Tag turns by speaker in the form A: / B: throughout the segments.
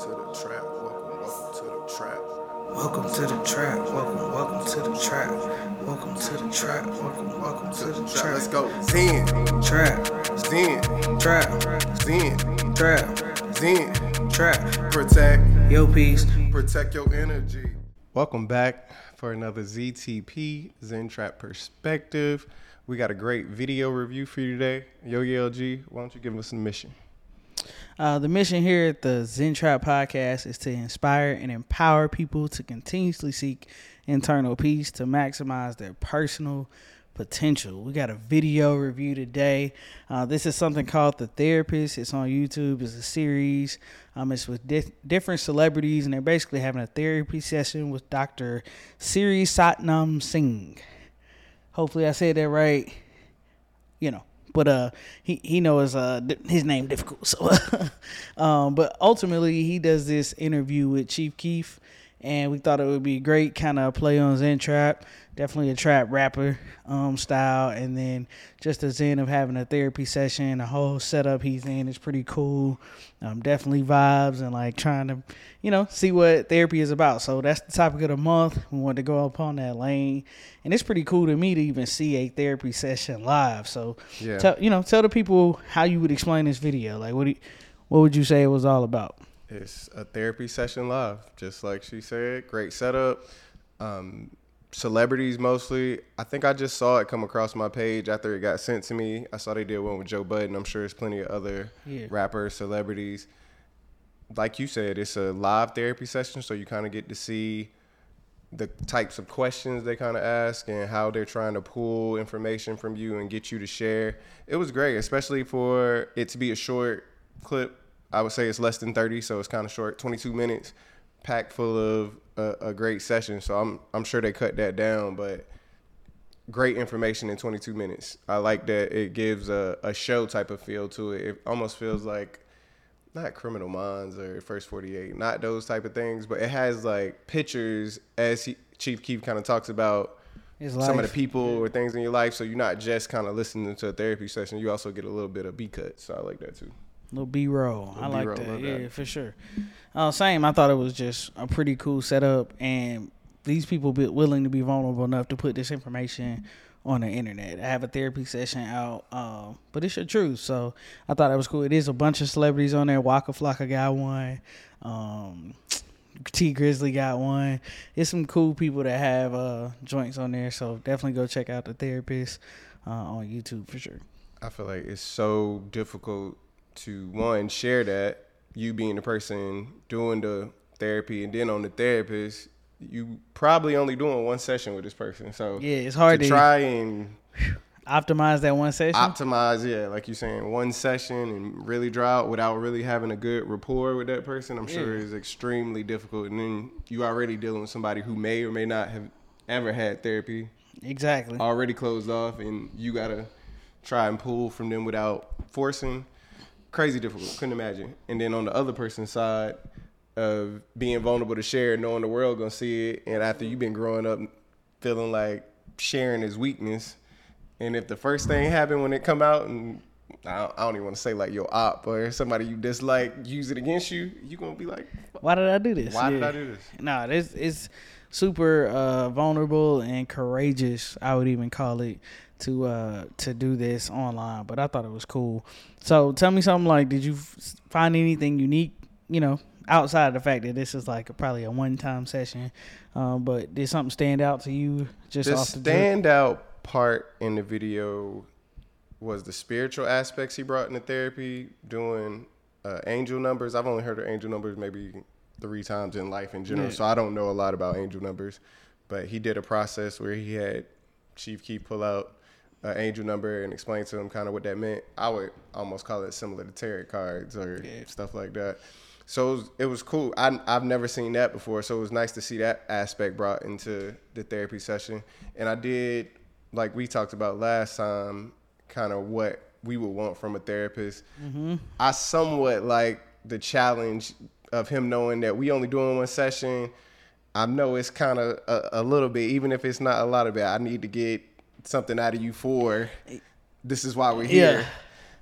A: to the trap. Welcome, welcome to the trap.
B: Welcome to the trap. Welcome, welcome to the trap. Welcome to the trap. Welcome, welcome to the trap.
A: Let's go. Zen,
B: Trap,
A: Zen,
B: trap,
A: Zen,
B: trap,
A: Zen.
B: trap.
A: Protect,
B: Yo, peace.
A: protect your energy. Welcome back for another ZTP Zen Trap Perspective. We got a great video review for you today. Yo, LG, why don't you give us a mission?
B: Uh, the mission here at the Zen Podcast is to inspire and empower people to continuously seek internal peace to maximize their personal potential. We got a video review today. Uh, this is something called The Therapist. It's on YouTube. It's a series. Um, it's with di- different celebrities, and they're basically having a therapy session with Dr. Siri Sat Nam Singh. Hopefully, I said that right. You know, but uh, he he knows uh his name difficult. So, um, but ultimately, he does this interview with Chief Keef, and we thought it would be great kind of play on Zen Trap. Definitely a trap rapper um style, and then just the Zen of having a therapy session, the whole setup he's in is pretty cool. Um, definitely vibes and like trying to, you know, see what therapy is about. So that's the topic of the month. We wanted to go up on that lane, and it's pretty cool to me to even see a therapy session live. So
A: Yeah.
B: tell you know tell the people how you would explain this video. Like what do you, what would you say it was all about?
A: It's a therapy session live, just like she said. Great setup. Um, celebrities mostly. I think I just saw it come across my page after it got sent to me. I saw they did one with Joe Budden. I'm sure there's plenty of other
B: Yeah.
A: rappers, celebrities. Like you said, it's a live therapy session, so you kind of get to see the types of questions they kind of ask and how they're trying to pull information from you and get you to share. It was great, especially for it to be a short clip. I would say it's less than 30, so it's kind of short, 22 minutes, packed full of a, a great session. So I'm I'm sure they cut that down, but great information in 22 minutes. I like that it gives a, a show type of feel to it. It almost feels like not Criminal Minds or First 48, not those type of things, but it has like pictures as he, Chief Keef kind of talks about
B: His
A: some of the people or things in your life. So you're not just kind of listening to a therapy session, you also get a little bit of B cut. So I like that too.
B: Little B roll. I like that.
A: love
B: Yeah,
A: that.
B: for sure. Uh, same. I thought it was just a pretty cool setup, and these people be willing to be vulnerable enough to put this information on the internet. I have a therapy session out, um, but it's your truth. So I thought that was cool. It is a bunch of celebrities on there. Waka Flocka got one. Um, Tee Grizzley got one. It's some cool people that have uh, joints on there. So definitely go check out the therapist uh, on YouTube for sure.
A: I feel like it's so difficult to one share that you being the person doing the therapy and then on the therapist you probably only doing one session with this person. So
B: Yeah, it's hard
A: to
B: to-
A: try and
B: Optimize that one session.
A: optimize yeah like you're saying one session and really draw out without really having a good rapport with that person i'm sure is extremely difficult. And then you already dealing with somebody who may or may not have ever had therapy.
B: Exactly.
A: already closed off and you gotta try and pull from them without forcing crazy difficult. Couldn't imagine. And then on the other person's side of being vulnerable to share knowing the world gonna see it and after you've been growing up feeling like sharing is weakness. And if the first thing happened when it come out and I don't, I don't even want to say like your op or somebody you dislike use it against you you gonna be like
B: Why did I do this?
A: why did I do this?
B: Nah, this it's super uh, vulnerable and courageous. I would even call it to uh, to do this online. But I thought it was cool. So tell me something like, did you find anything unique? You know, outside of the fact that this is like a, probably a one time session, um, but did something stand out to you just
A: the
B: off the
A: standout part in the video was the spiritual aspects he brought into therapy, doing uh, angel numbers. I've only heard of angel numbers maybe three times in life in general,
B: Yeah.
A: so I don't know a lot about angel numbers. But he did a process where he had Chief Keef pull out an angel number and explain to them kind of what that meant. I would almost call it similar to tarot cards or
B: Yeah.
A: stuff like that. So it was, it was cool. I, I've never seen that before, so it was nice to see that aspect brought into the therapy session. And I did, like we talked about last time, kind of what we would want from a therapist. Mm-hmm. I somewhat like the challenge of him knowing that we only doing one session. I know it's kind of a, a little bit, even if it's not a lot of it. I need to get something out of you for. This is why we're here.
B: Yeah.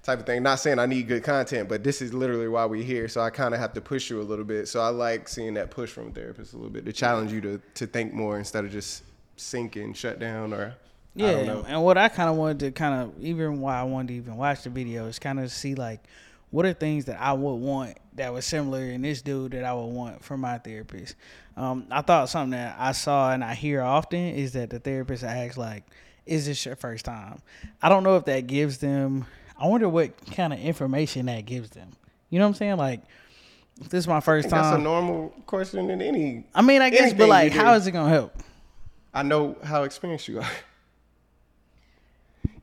A: type of thing. Not saying I need good content, but this is literally why we're here. So I kind of have to push you a little bit. So I like seeing that push from a therapist a little bit to challenge you to to think more instead of just sinking, shut down or. I
B: Yeah,
A: don't know.
B: and what I kind of wanted to kind of even why I wanted to even watch the video is kind of see like what are things that I would want that was similar in this dude that I would want from my therapist. Um, I thought something that I saw and I hear often is that the therapist asks like, "Is this your first time?" I don't know if that gives them. I wonder what kind of information that gives them. You know what I'm saying? Like, if this is my first
A: think that's a
B: time.
A: normal question in any.
B: I mean, I guess, but like, how is it gonna help?
A: I know how experienced you are.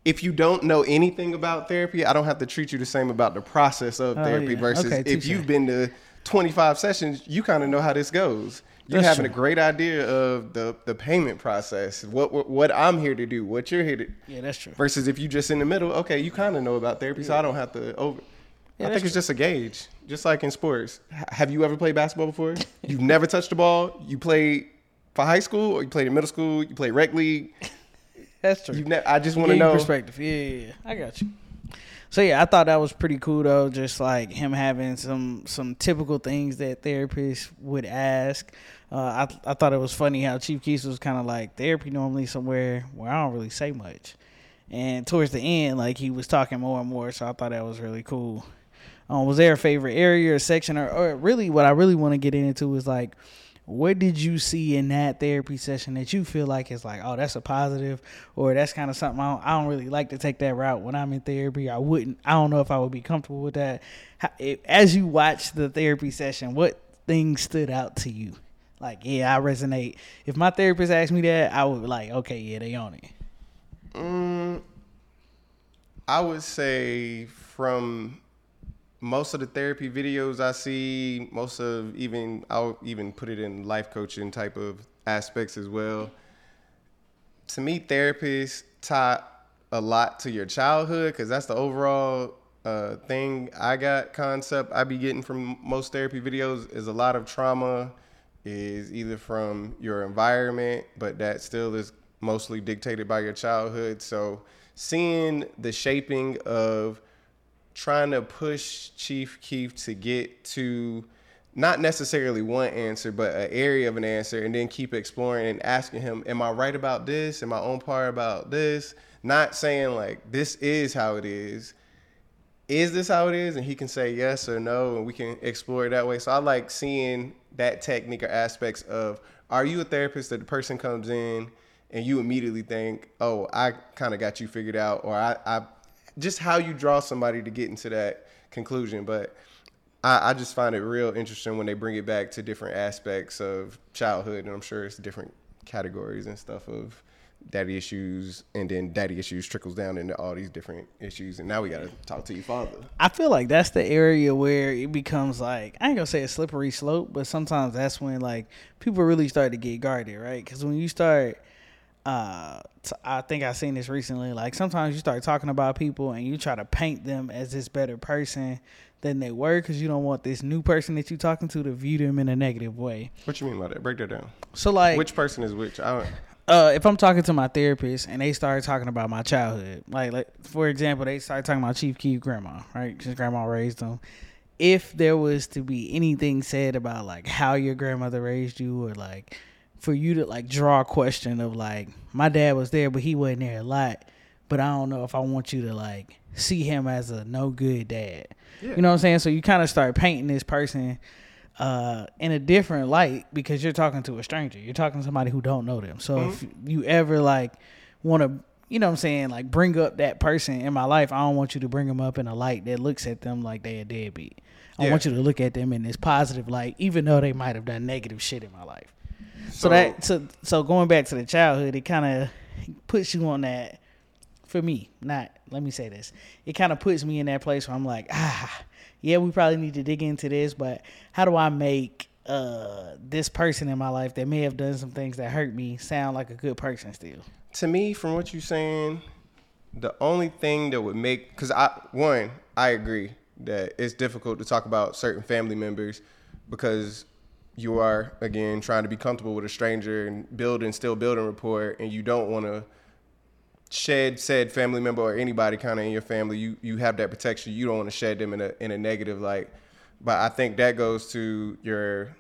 A: If you don't know anything about therapy, I don't have to treat you the same about the process of
B: Oh,
A: therapy
B: yeah.
A: versus
B: Okay,
A: if you've been to 25 sessions, you kind of know how this goes. You're
B: That's
A: having
B: true.
A: a great idea of the the payment process, what, what what I'm here to do, what you're here to
B: Yeah, that's true.
A: versus if you just in the middle, okay, you kind of know about therapy, so I don't have to over
B: Yeah,
A: I think it's just a gauge, just like in sports. H- have you ever played basketball before? You've never touched the ball. You played for high school, or you played in middle school. You played rec league.
B: That's true.
A: You've ne- I just want to know.
B: perspective. Yeah, yeah, yeah. I got you. So yeah, I thought that was pretty cool though. Just like him having some some typical things that therapists would ask. Uh, I I thought it was funny how Chief Keef was kind of like therapy normally somewhere where I don't really say much, and towards the end like he was talking more and more. So I thought that was really cool. Um, was there a favorite area or section or, or really what I really want to get into is like what did you see in that therapy session that you feel like is like, oh, that's a positive, or that's kind of something I don't, I don't really like to take that route when I'm in therapy. I wouldn't. I don't know if I would be comfortable with that. As you watch the therapy session, what things stood out to you? Like, yeah, I resonate. If my therapist asked me that, I would be like, okay, yeah, they on it.
A: Mm, I would say from most of the therapy videos I see, most of even I'll even put it in life coaching type of aspects as well. To me, therapists tie a lot to your childhood because that's the overall uh, thing I got concept I be getting from most therapy videos is a lot of trauma is either from your environment, but that still is mostly dictated by your childhood. So seeing the shaping of trying to push Chief Keef to get to not necessarily one answer, but an area of an answer, and then keep exploring and asking him, Am I right about this? Am I on par about this? Not saying like this is how it is. Is this how it is? And he can say yes or no, and we can explore it that way. So I like seeing that technique or aspects of are you a therapist that the person comes in and you immediately think, oh, I kind of got you figured out, or I, I just how you draw somebody to get into that conclusion. But I, I just find it real interesting when they bring it back to different aspects of childhood, and I'm sure it's different categories and stuff of daddy issues, and then daddy issues trickles down into all these different issues, and now we got to talk to your father.
B: I feel like that's the area where it becomes like I ain't gonna say a slippery slope, but sometimes that's when like people really start to get guarded, right? Because when you start, uh, t- I think I seen this recently. Like sometimes you start talking about people and you try to paint them as this better person than they were, because you don't want this new person that you're talking to to view them in a negative way.
A: What you mean by that? Break that down.
B: So like,
A: Which person is which? I don't,
B: uh, if I'm talking to my therapist and they start talking about my childhood, like, like for example, they start talking about Chief Keef grandma, right? Because grandma raised them. If there was to be anything said about like how your grandmother raised you, or like for you to like draw a question of like my dad was there, but he wasn't there a lot, but I don't know if I want you to like see him as a no good dad.
A: Yeah.
B: You know what I'm saying? So you kind of start painting this person uh, in a different light because you're talking to a stranger. You're talking to somebody who don't know them. So if you ever like want to, you know what I'm saying, like bring up that person in my life, I don't want you to bring them up in a light that looks at them like they a deadbeat. I
A: Yeah.
B: want you to look at them in this positive light, even though they might have done negative shit in my life. So,
A: So-
B: that so so going back to the childhood, it kind of puts you on that. For me, not let me say this. It kind of puts me in that place where I'm like, ah, yeah, we probably need to dig into this, but how do I make uh this person in my life that may have done some things that hurt me sound like a good person still?
A: to me, from what you're saying, the only thing that would make because I one I agree that it's difficult to talk about certain family members because you are again trying to be comfortable with a stranger and build and still building rapport, and you don't want to shed said family member or anybody kind of in your family, you you have that protection. You don't want to shed them in a in a negative light. But I think that goes to your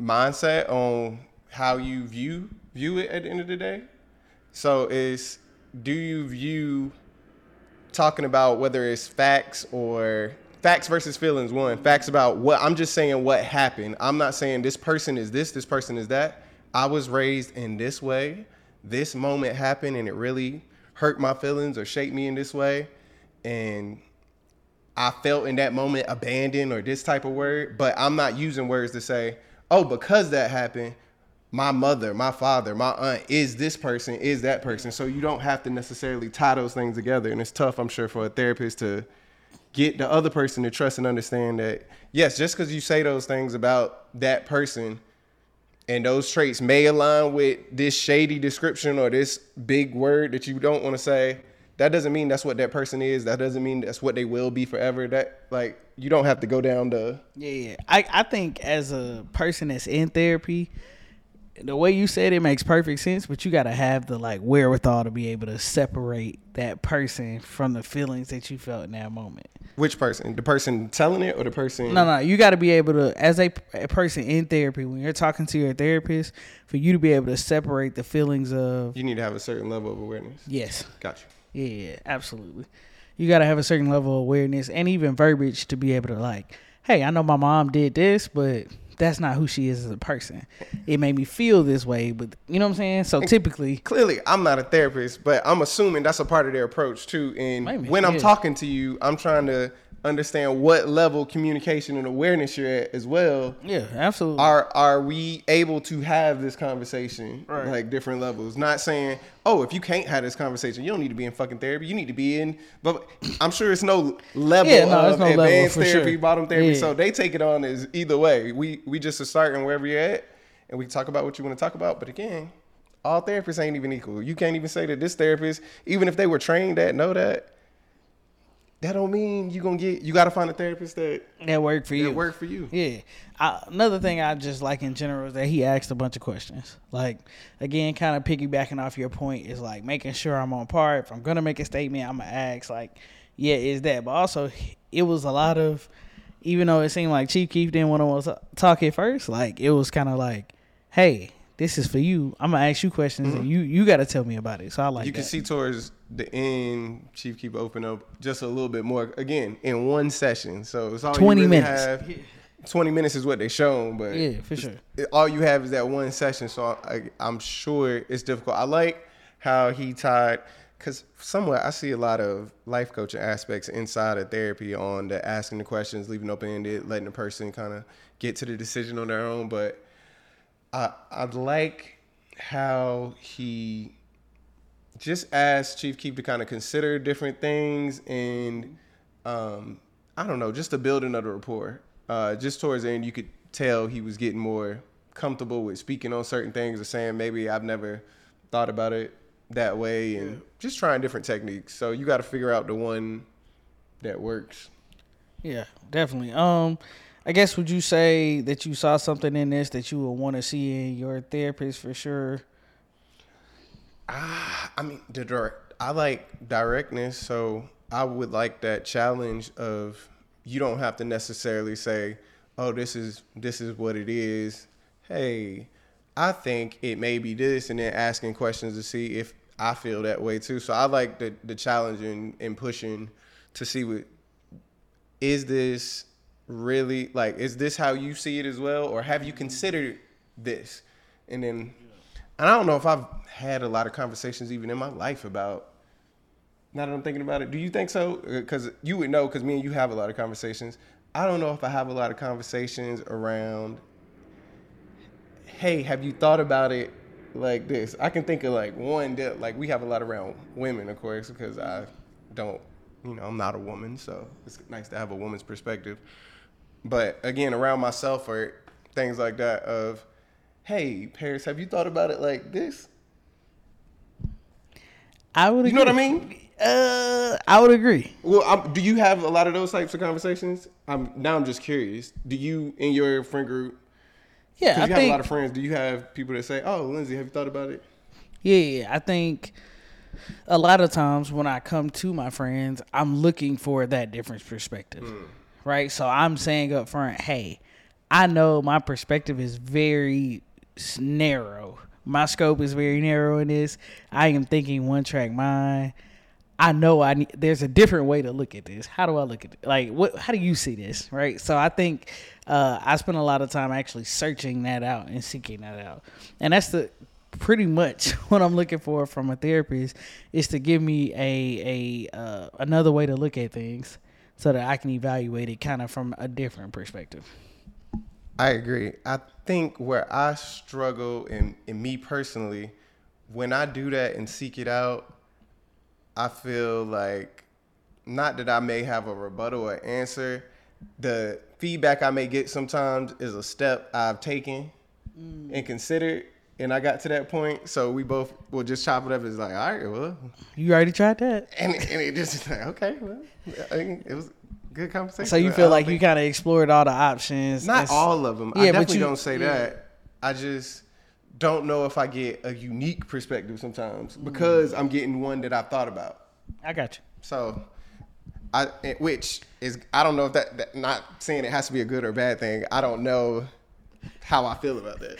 A: mindset on how you view view it at the end of the day. So is do you view talking about whether it's facts or facts versus feelings one facts about what i'm just saying what happened i'm not saying this person is this this person is that i was raised in this way this moment happened and it really hurt my feelings or shaped me in this way and i felt in that moment abandoned or this type of word but i'm not using words to say oh because that happened my mother, my father, my aunt is this person, is that person. So you don't have to necessarily tie those things together. And it's tough, I'm sure, for a therapist to get the other person to trust and understand that, yes, just because you say those things about that person and those traits may align with this shady description or this big word that you don't want to say, that doesn't mean that's what that person is. That doesn't mean that's what they will be forever. That, like, you don't have to go down the.
B: Yeah, yeah. I, I think as a person that's in therapy, the way you said it makes perfect sense, but you got to have the like wherewithal to be able to separate that person from the feelings that you felt in that moment.
A: Which person? The person telling it or the person?
B: No, no. You got to be able to, as a, a person in therapy, when you're talking to your therapist, for you to be able to separate the feelings of.
A: You need to have a certain level of awareness.
B: Yes.
A: Gotcha.
B: Yeah, yeah absolutely. You got to have a certain level of awareness and even verbiage to be able to like, hey, I know my mom did this, but that's not who she is as a person. It made me feel this way, but you know what I'm saying? So typically
A: clearly I'm not a therapist, but I'm assuming that's a part of their approach too. And maybe, when I'm talking to you, I'm trying to understand what level communication and awareness you're at as well.
B: Yeah, absolutely.
A: Are are we able to have this conversation right. like different levels? Not saying, oh, if you can't have this conversation, you don't need to be in fucking therapy. You need to be in. But I'm sure it's no level yeah, no, of no advanced level therapy, sure. bottom therapy. Yeah. So they take it on as either way. We we just are starting wherever you're at, and we talk about what you want to talk about. But again. All therapists ain't even equal. You can't even say that this therapist, even if they were trained that, know that, that don't mean you gonna get. You got to find a therapist that
B: that work for you.
A: That work for you.
B: Yeah. I, another thing I just like in general is that he asked a bunch of questions. Like again, kind of piggybacking off your point is like making sure I'm on par. If I'm gonna make a statement, I'm gonna ask like, yeah, is that? But also, it was a lot of, even though it seemed like Chief Keef didn't want to talk at first, like it was kind of like, hey, this is for you. I'm gonna ask you questions mm-hmm. and you you got to tell me about it. So I like.
A: You
B: that.
A: can see towards the end, Chief Keef open up just a little bit more again in one session. So it's all 20 really minutes. Have. 20 minutes is what they shown, but
B: yeah, for sure.
A: all you have is that one session, so I, I'm sure it's difficult. I like how he tied because somewhere I see a lot of life coaching aspects inside of therapy on the asking the questions, leaving open ended, letting the person kind of get to the decision on their own. But I I like how he just asked Chief Keef to kind of consider different things and um, I don't know, just to build another rapport. Uh, just towards the end, you could tell he was getting more comfortable with speaking on certain things or saying maybe I've never thought about it that way and yeah. just trying different techniques. So you got to figure out the one that works.
B: Yeah, definitely. Um, I guess would you say that you saw something in this that you would want to see in your therapist for sure?
A: Ah, I mean, the direct. I like directness, so I would like that challenge of you don't have to necessarily say, "Oh, this is this is what it is." Hey, I think it may be this, and then asking questions to see if I feel that way too. So I like the the challenge and, and pushing to see what is this really like is this how you see it as well or have you considered this and then and i don't know if i've had a lot of conversations even in my life about now that i'm thinking about it do you think so? Because uh, you would know because me and you have a lot of conversations. I don't know if i have a lot of conversations around hey have you thought about it like this? I can think of like one that like we have a lot around women of course because i don't you know i'm not a woman so it's nice to have a woman's perspective. But again, around myself or things like that of, hey, Paris, have you thought about it like this?
B: I would.
A: Agree. You know what I mean?
B: Uh, I would agree.
A: Well, I'm, do you have a lot of those types of conversations? I'm now. I'm just curious. Do you in your friend group?
B: Yeah,
A: I you have a lot of friends. Do you have people that say, "Oh, Lindsay, have you thought about it?"
B: Yeah, yeah. I think a lot of times when I come to my friends, I'm looking for that different perspective, right? So I'm saying up front, hey, I know my perspective is very narrow. My scope is very narrow in this. I am thinking one track mind. I know I need, there's a different way to look at this. How do I look at it? Like, what? How do you see this? Right. So I think uh, I spend a lot of time actually searching that out and seeking that out, and that's the pretty much what I'm looking for from a therapist is to give me a a uh, another way to look at things so that I can evaluate it kind of from a different perspective.
A: I agree. I think where I struggle, and, and me personally, when I do that and seek it out, I feel like not that I may have a rebuttal or answer. The feedback I may get sometimes is a step I've taken and mm. considered, and I got to that point. So we both will just chop it up as like, all right, well,
B: You already tried that,
A: and, and it just like, okay, well, I think it was good conversation.
B: so you feel
A: don't
B: like you kind of explored all the options.
A: not
B: It's-
A: all of them.
B: Yeah,
A: I
B: but
A: definitely
B: you-
A: don't say
B: yeah.
A: that. I just don't know if I get a unique perspective sometimes because I'm getting one that I've thought about.
B: I got you.
A: So, I which is I don't know if that, that not saying it has to be a good or bad thing. I don't know how I feel about that.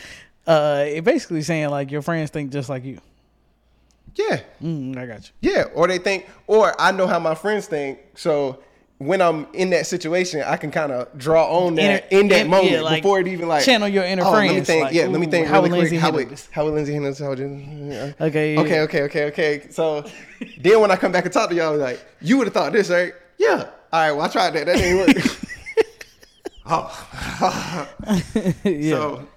B: Uh, it basically saying like your friends think just like you.
A: Yeah,
B: Mm, I got you.
A: yeah. Or they think, or I know how my friends think. So when I'm in that situation, I can kind of draw on that
B: Inner-
A: in that
B: in-
A: moment
B: yeah, like,
A: before it even like
B: channel your inner
A: oh, Let me think.
B: like,
A: yeah, let me think
B: how
A: really
B: would
A: quick.
B: Lindsay
A: How
B: handle
A: would
B: this?
A: how would Lindsay handle this? How would you,
B: Okay, yeah.
A: okay, okay, okay, okay. So then when I come back and talk to y'all, like you would have thought this, right? Yeah. All right. Well, I tried that. That didn't work. oh.
B: yeah.
A: So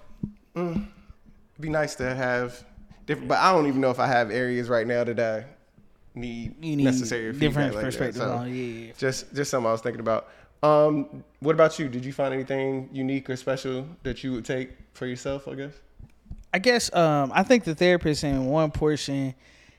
A: mm, it'd be nice to have different, but I don't even know if I have areas right now that I need,
B: you need
A: necessary
B: different
A: like that.
B: perspectives
A: So,
B: on. Yeah.
A: Just just something I was thinking about. Um, what about you? Did you find anything unique or special that you would take for yourself? I guess.
B: I guess um, I think the therapist in one portion,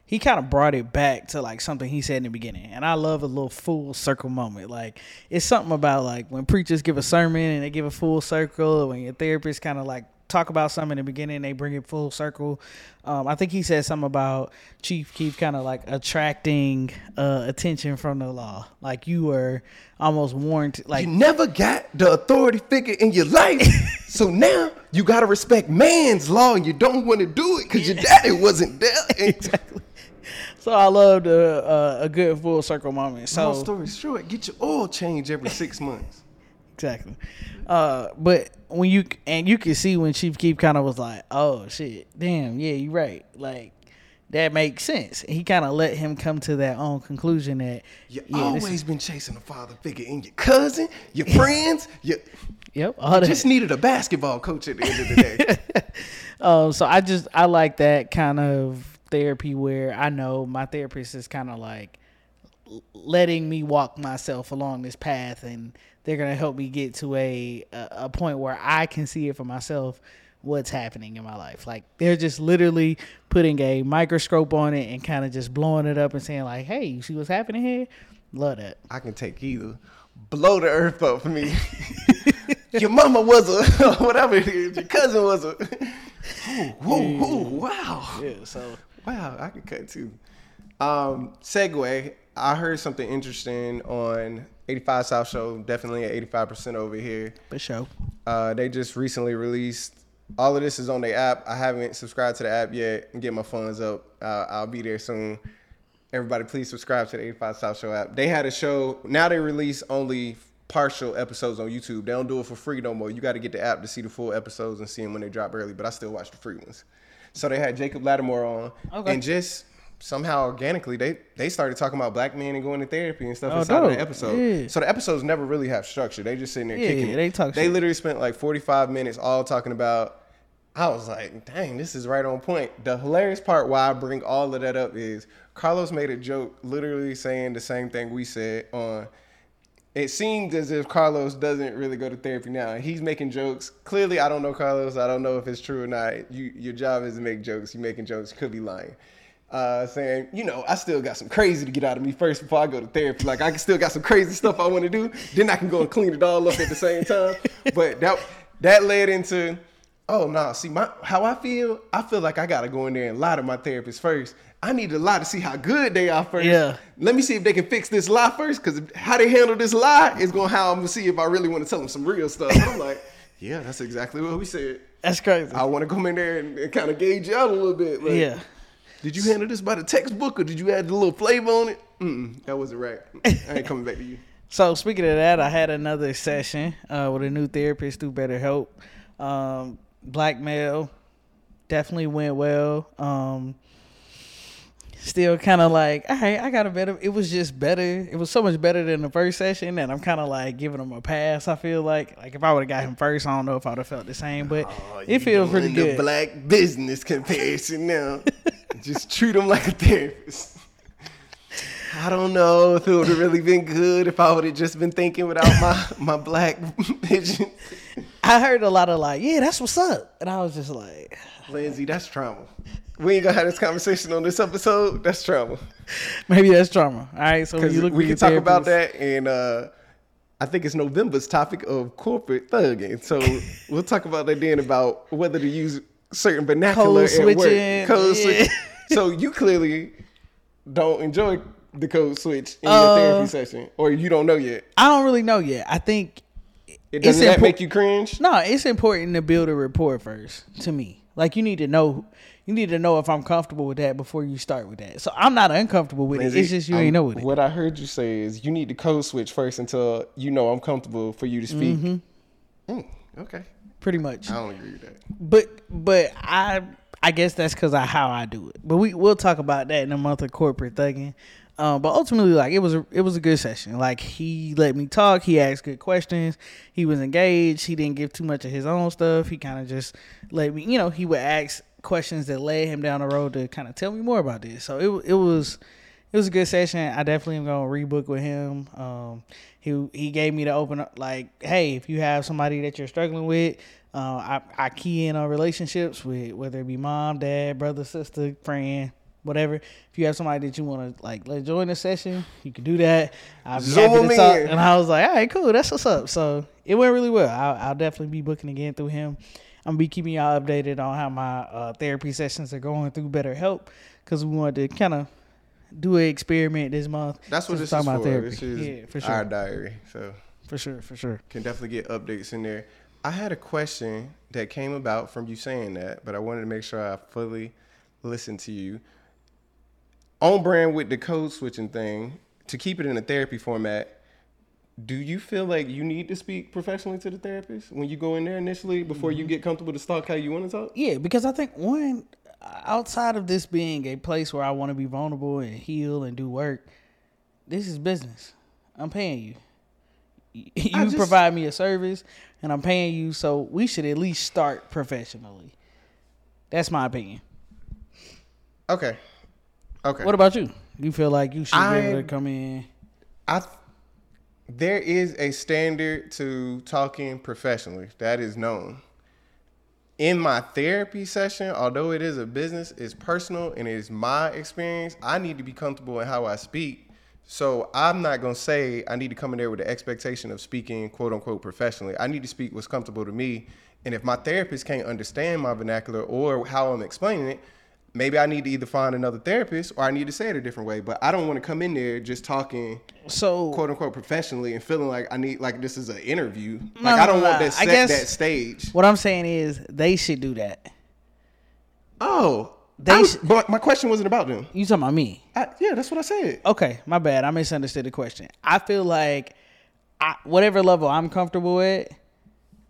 B: he kind of brought it back to like something he said in the beginning, and I love a little full circle moment. Like it's something about like when preachers give a sermon and they give a full circle, when your therapist kind of like talk about something in the beginning, they bring it full circle. Um, I think he said something about Chief Keef kind of like attracting uh, attention from the law, like you were almost warned, like
A: you never got the authority figure in your life, so now you gotta respect man's law, and you don't want to do it because your daddy wasn't there.
B: exactly. So I loved a, a, a good full circle moment. So
A: Long story short, get your oil change every six months.
B: Exactly. Uh, but when you and you can see when Chief Keef kind of was like, "Oh shit, damn, yeah, you're right." Like that makes sense. He kind of let him come to that own conclusion that
A: You
B: yeah,
A: always been chasing a father figure in your cousin, your friends. You
B: yep, all that.
A: just needed a basketball coach at the end of the day.
B: um, so I just I like that kind of therapy where I know my therapist is kind of like letting me walk myself along this path, and they're gonna help me get to a a, point where I can see it for myself what's happening in my life. Like they're just literally putting a microscope on it and kind of just blowing it up and saying like, "Hey, you see what's happening here?" Love that.
A: I can take either. Blow the earth up for me. your mama was a whatever. Your cousin was a. Ooh, wow.
B: Yeah. So
A: Wow, I can cut too. Um, segue. I heard something interesting on 85 South Show. Definitely at 85% over here.
B: for sure.
A: Uh, they just recently released. All of this is on the app. I haven't subscribed to the app yet and get my funds up. Uh, I'll be there soon. Everybody, please subscribe to the 85 South Show app. They had a show. Now they release only partial episodes on YouTube. They don't do it for free no more. You got to get the app to see the full episodes and see them when they drop early. But I still watch the free ones. So they had Jacob Latimore on,
B: Okay.
A: and just somehow organically they they started talking about black men and going to therapy and stuff
B: Oh,
A: inside of the episode.
B: Yeah.
A: So the episodes never really have structure. They just sitting there
B: Yeah,
A: kicking. it.
B: they talk
A: They
B: shit.
A: literally spent like 45 minutes all talking about. I was like, dang, this is right on point. The hilarious part why I bring all of that up is Karlous made a joke, literally saying the same thing we said on. It seems as if Karlous doesn't really go to therapy now. He's making jokes. Clearly, I don't know Karlous. I don't know if it's true or not. You, your job is to make jokes. You making jokes. Could be lying. Uh, saying, you know, I still got some crazy to get out of me first before I go to therapy. Like I still got some crazy stuff I want to do. Then I can go and clean it all up at the same time. But that that led into, oh no, see my how I feel. I feel like I gotta go in there and lie to my therapist first. I need a lie to see how good they are first.
B: Yeah.
A: Let me see if they can fix this lie first, because how they handle this lie is gonna how I'm gonna see if I really want to tell them some real stuff. And I'm like, yeah, that's exactly what we said.
B: That's crazy.
A: I want to come in there and, and kind of gauge you out a little bit. Like,
B: yeah.
A: Did you handle this by the textbook or did you add a little flavor on it? Mm-mm, that wasn't right. I ain't coming back to you.
B: So speaking of that, I had another session uh, with a new therapist through BetterHelp. Um, black male, definitely went well. Um, still kind of like, all right, I got a better. It was just better. It was so much better than the first session, and I'm kind of like giving him a pass. I feel like, like if I would have got him first, I don't know if I would have felt the same, but
A: Oh,
B: it feels pretty good.
A: The black business comparison now. Just treat him like a therapist. I don't know if it would have really been good if I would have just been thinking without my my black vision.
B: I heard a lot of like, yeah, that's what's up, and I was just like,
A: Lindsay, that's trauma. We ain't gonna have this conversation on this episode. That's trauma.
B: maybe that's trauma. All right, so you look
A: we can talk about that and uh I think it's November's topic of corporate thugging. So we'll talk about that then about whether to use certain vernacular
B: Code
A: at work. Code
B: yeah.
A: switch. So you clearly don't enjoy the code switch in
B: Uh,
A: your therapy session, or you don't know yet.
B: I don't really know yet. I think
A: It doesn't
B: it's
A: that
B: impor-
A: make you cringe?
B: No, it's important to build a rapport first. To me, like you need to know, you need to know if I'm comfortable with that before you start with that. So I'm not uncomfortable with
A: Lindsay,
B: it. It's just you
A: I'm-
B: ain't know with it.
A: What I heard you say is you need to code switch first until you know I'm comfortable for you to speak.
B: Mm-hmm.
A: Mm, okay,
B: Pretty much.
A: I don't agree with that.
B: But but I I guess that's because of how I do it. But we we'll talk about that in a month of corporate thugging. Um, but ultimately, like it was a it was a good session. Like he let me talk. He asked good questions. He was engaged. He didn't give too much of his own stuff. He kind of just let me. You know, he would ask questions that led him down the road to kind of tell me more about this. So it it was it was a good session. I definitely am gonna rebook with him. Um, he he gave me the open up like, hey, if you have somebody that you're struggling with, uh, I I key in on relationships with whether it be mom, dad, brother, sister, friend, whatever. If you have somebody that you want to like let join the session, you can do that. Be
A: Zoom
B: happy to talk.
A: in.
B: And I was like, all right, cool, that's what's up. So it went really well. I'll, I'll definitely be booking again through him. I'm gonna be keeping y'all updated on how my uh, therapy sessions are going through BetterHelp because we wanted to kind of do an experiment this month.
A: That's what this is
B: talking
A: for.
B: about
A: This is
B: yeah, for sure,
A: our diary. So
B: for sure, for sure.
A: can definitely get updates in there. I had a question that came about from you saying that, but I wanted to make sure I fully listened to you. On brand with the code switching thing, to keep it in a therapy format, do you feel like you need to speak professionally to the therapist when you go in there initially before
B: Mm-hmm.
A: you get comfortable to talk how you want to talk?
B: Yeah, because I think one outside of this being a place where I want to be vulnerable and heal and do work, this is business. I'm paying you. You
A: just-
B: provide me a service, and I'm paying you, so we should at least start professionally. That's my opinion.
A: Okay. Okay.
B: What about you? You feel like you should be able to come in?
A: I there is a standard to talking professionally that is known. In my therapy session, although it is a business, it's personal and it is my experience. I need to be comfortable in how I speak. So I'm not gonna say I need to come in there with the expectation of speaking quote unquote professionally. I need to speak what's comfortable to me. And if my therapist can't understand my vernacular or how I'm explaining it, maybe I need to either find another therapist or I need to say it a different way. But I don't want to come in there just talking
B: So
A: quote unquote professionally and feeling like I need like this is an interview. Like I don't
B: no,
A: want
B: no.
A: that set
B: guess-
A: that stage.
B: what I'm saying is they should do that.
A: Oh,
B: They
A: was-
B: sh-
A: but my question wasn't about them.
B: You talking about me?
A: I, yeah, that's what I said.
B: Okay, my bad. I misunderstood the question. I feel like I, whatever level I'm comfortable with,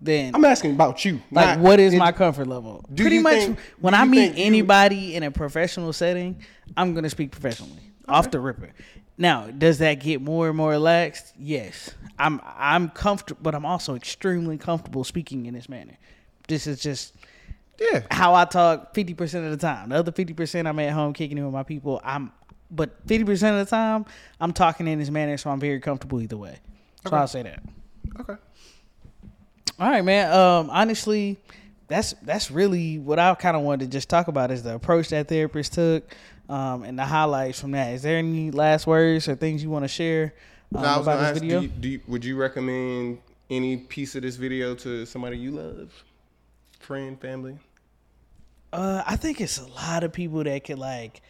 B: then
A: I'm asking about you.
B: like
A: not-
B: what is
A: it-
B: my comfort level? Pretty much
A: think-
B: when I meet
A: you-
B: anybody in a professional setting, I'm gonna speak professionally off the ripper. Now, does that get more and more relaxed? Yes. I'm I'm comfortable, but I'm also extremely comfortable speaking in this manner. This is just
A: Yeah,
B: how I talk 50% of the time. The other 50% I'm at home kicking it with my people. I'm but 50% of the time I'm talking in this manner so I'm very comfortable either way. So
A: Okay.
B: I'll say that.
A: okay.
B: All right, man. Um honestly, that's that's really what I kind of wanted to just talk about is the approach that therapist took um and the highlights from that. Is there any last words or things you want to share um,
A: was
B: about this
A: ask,
B: video?
A: do you, do you, would you recommend any piece of this video to somebody you love, friend, family?
B: Uh, I think it's a lot of people that could like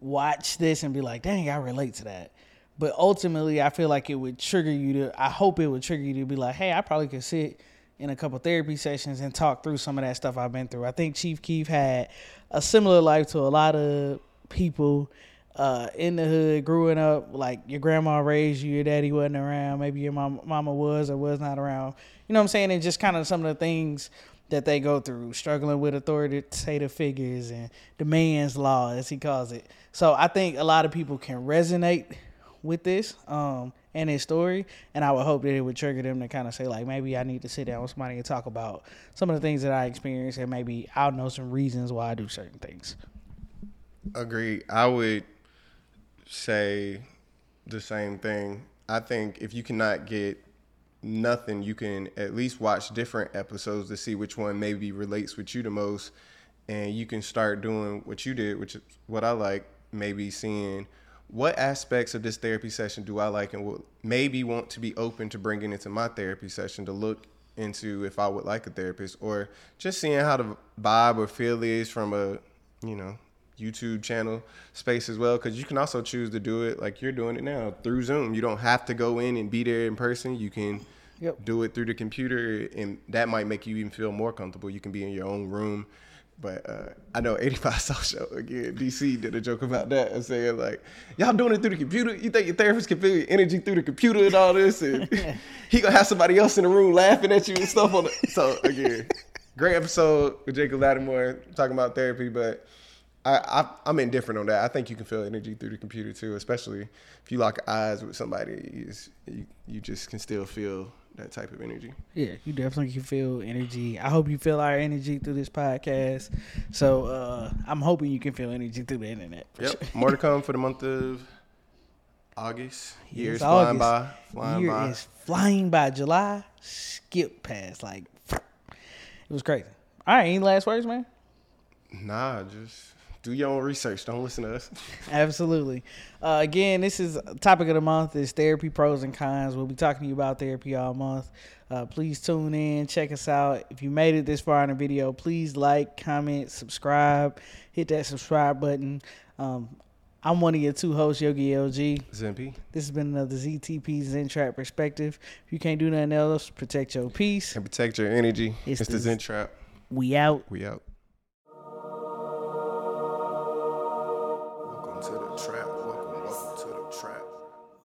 B: watch this and be like, dang, I relate to that. But ultimately, I feel like it would trigger you to. I hope it would trigger you to be like, hey, I probably could sit in a couple therapy sessions and talk through some of that stuff I've been through. I think Chief Keef had a similar life to a lot of people uh, in the hood growing up. Like your grandma raised you, your daddy wasn't around, maybe your mom, mama was or was not around. You know what I'm saying? And just kind of some of the things that they go through, struggling with authoritative figures and the man's law, as he calls it. So I think a lot of people can resonate with this um, and his story, and I would hope that it would trigger them to kind of say like, maybe I need to sit down with somebody and talk about some of the things that I experienced, and maybe I'll know some reasons why I do certain things.
A: Agree. I would say the same thing. I think if you cannot get nothing, you can at least watch different episodes to see which one maybe relates with you the most, and you can start doing what you did, which is what I like. Maybe seeing what aspects of this therapy session do I like and will maybe want to be open to bringing into my therapy session to look into if I would like a therapist or just seeing how the vibe or feel is from a, you know, YouTube channel space as well because you can also choose to do it like you're doing it now through Zoom. You don't have to go in and be there in person. You can yep. do it through the computer, and that might make you even feel more comfortable. You can be in your own room but uh, I know 85 South Show again. DC did a joke about that and saying like, "Y'all doing it through the computer? You think your therapist can feel your energy through the computer and all this?" And he gonna have somebody else in the room laughing at you and stuff on it. So again, great episode with Jacob Latimore talking about therapy, but I, I am indifferent on that. I think you can feel energy through the computer too, especially if you lock eyes with somebody. You you just can still feel that type of energy.
B: Yeah, you definitely can feel energy. I hope you feel our energy through this podcast. So uh, I'm hoping you can feel energy through the internet.
A: Yep. Sure. More to come for the month of August. Years flying by. Flying
B: Year
A: by.
B: is flying by. July skip past. Like it was crazy. All right, any last words, man?
A: Nah, just do your own research. Don't listen to us.
B: Absolutely. Uh, again, this is topic of the month is therapy pros and cons. We'll be talking to you about therapy all month. Uh, please tune in, check us out. If you made it this far in the video, please like, comment, subscribe, hit that subscribe button. Um, I'm one of your two hosts, Yogi LG.
A: Zimpy.
B: This has been another ZTP Zen Trap Perspective. If you can't do nothing else, protect your peace
A: and protect your energy. It's, it's the Zen Trap.
B: We out.
A: We out.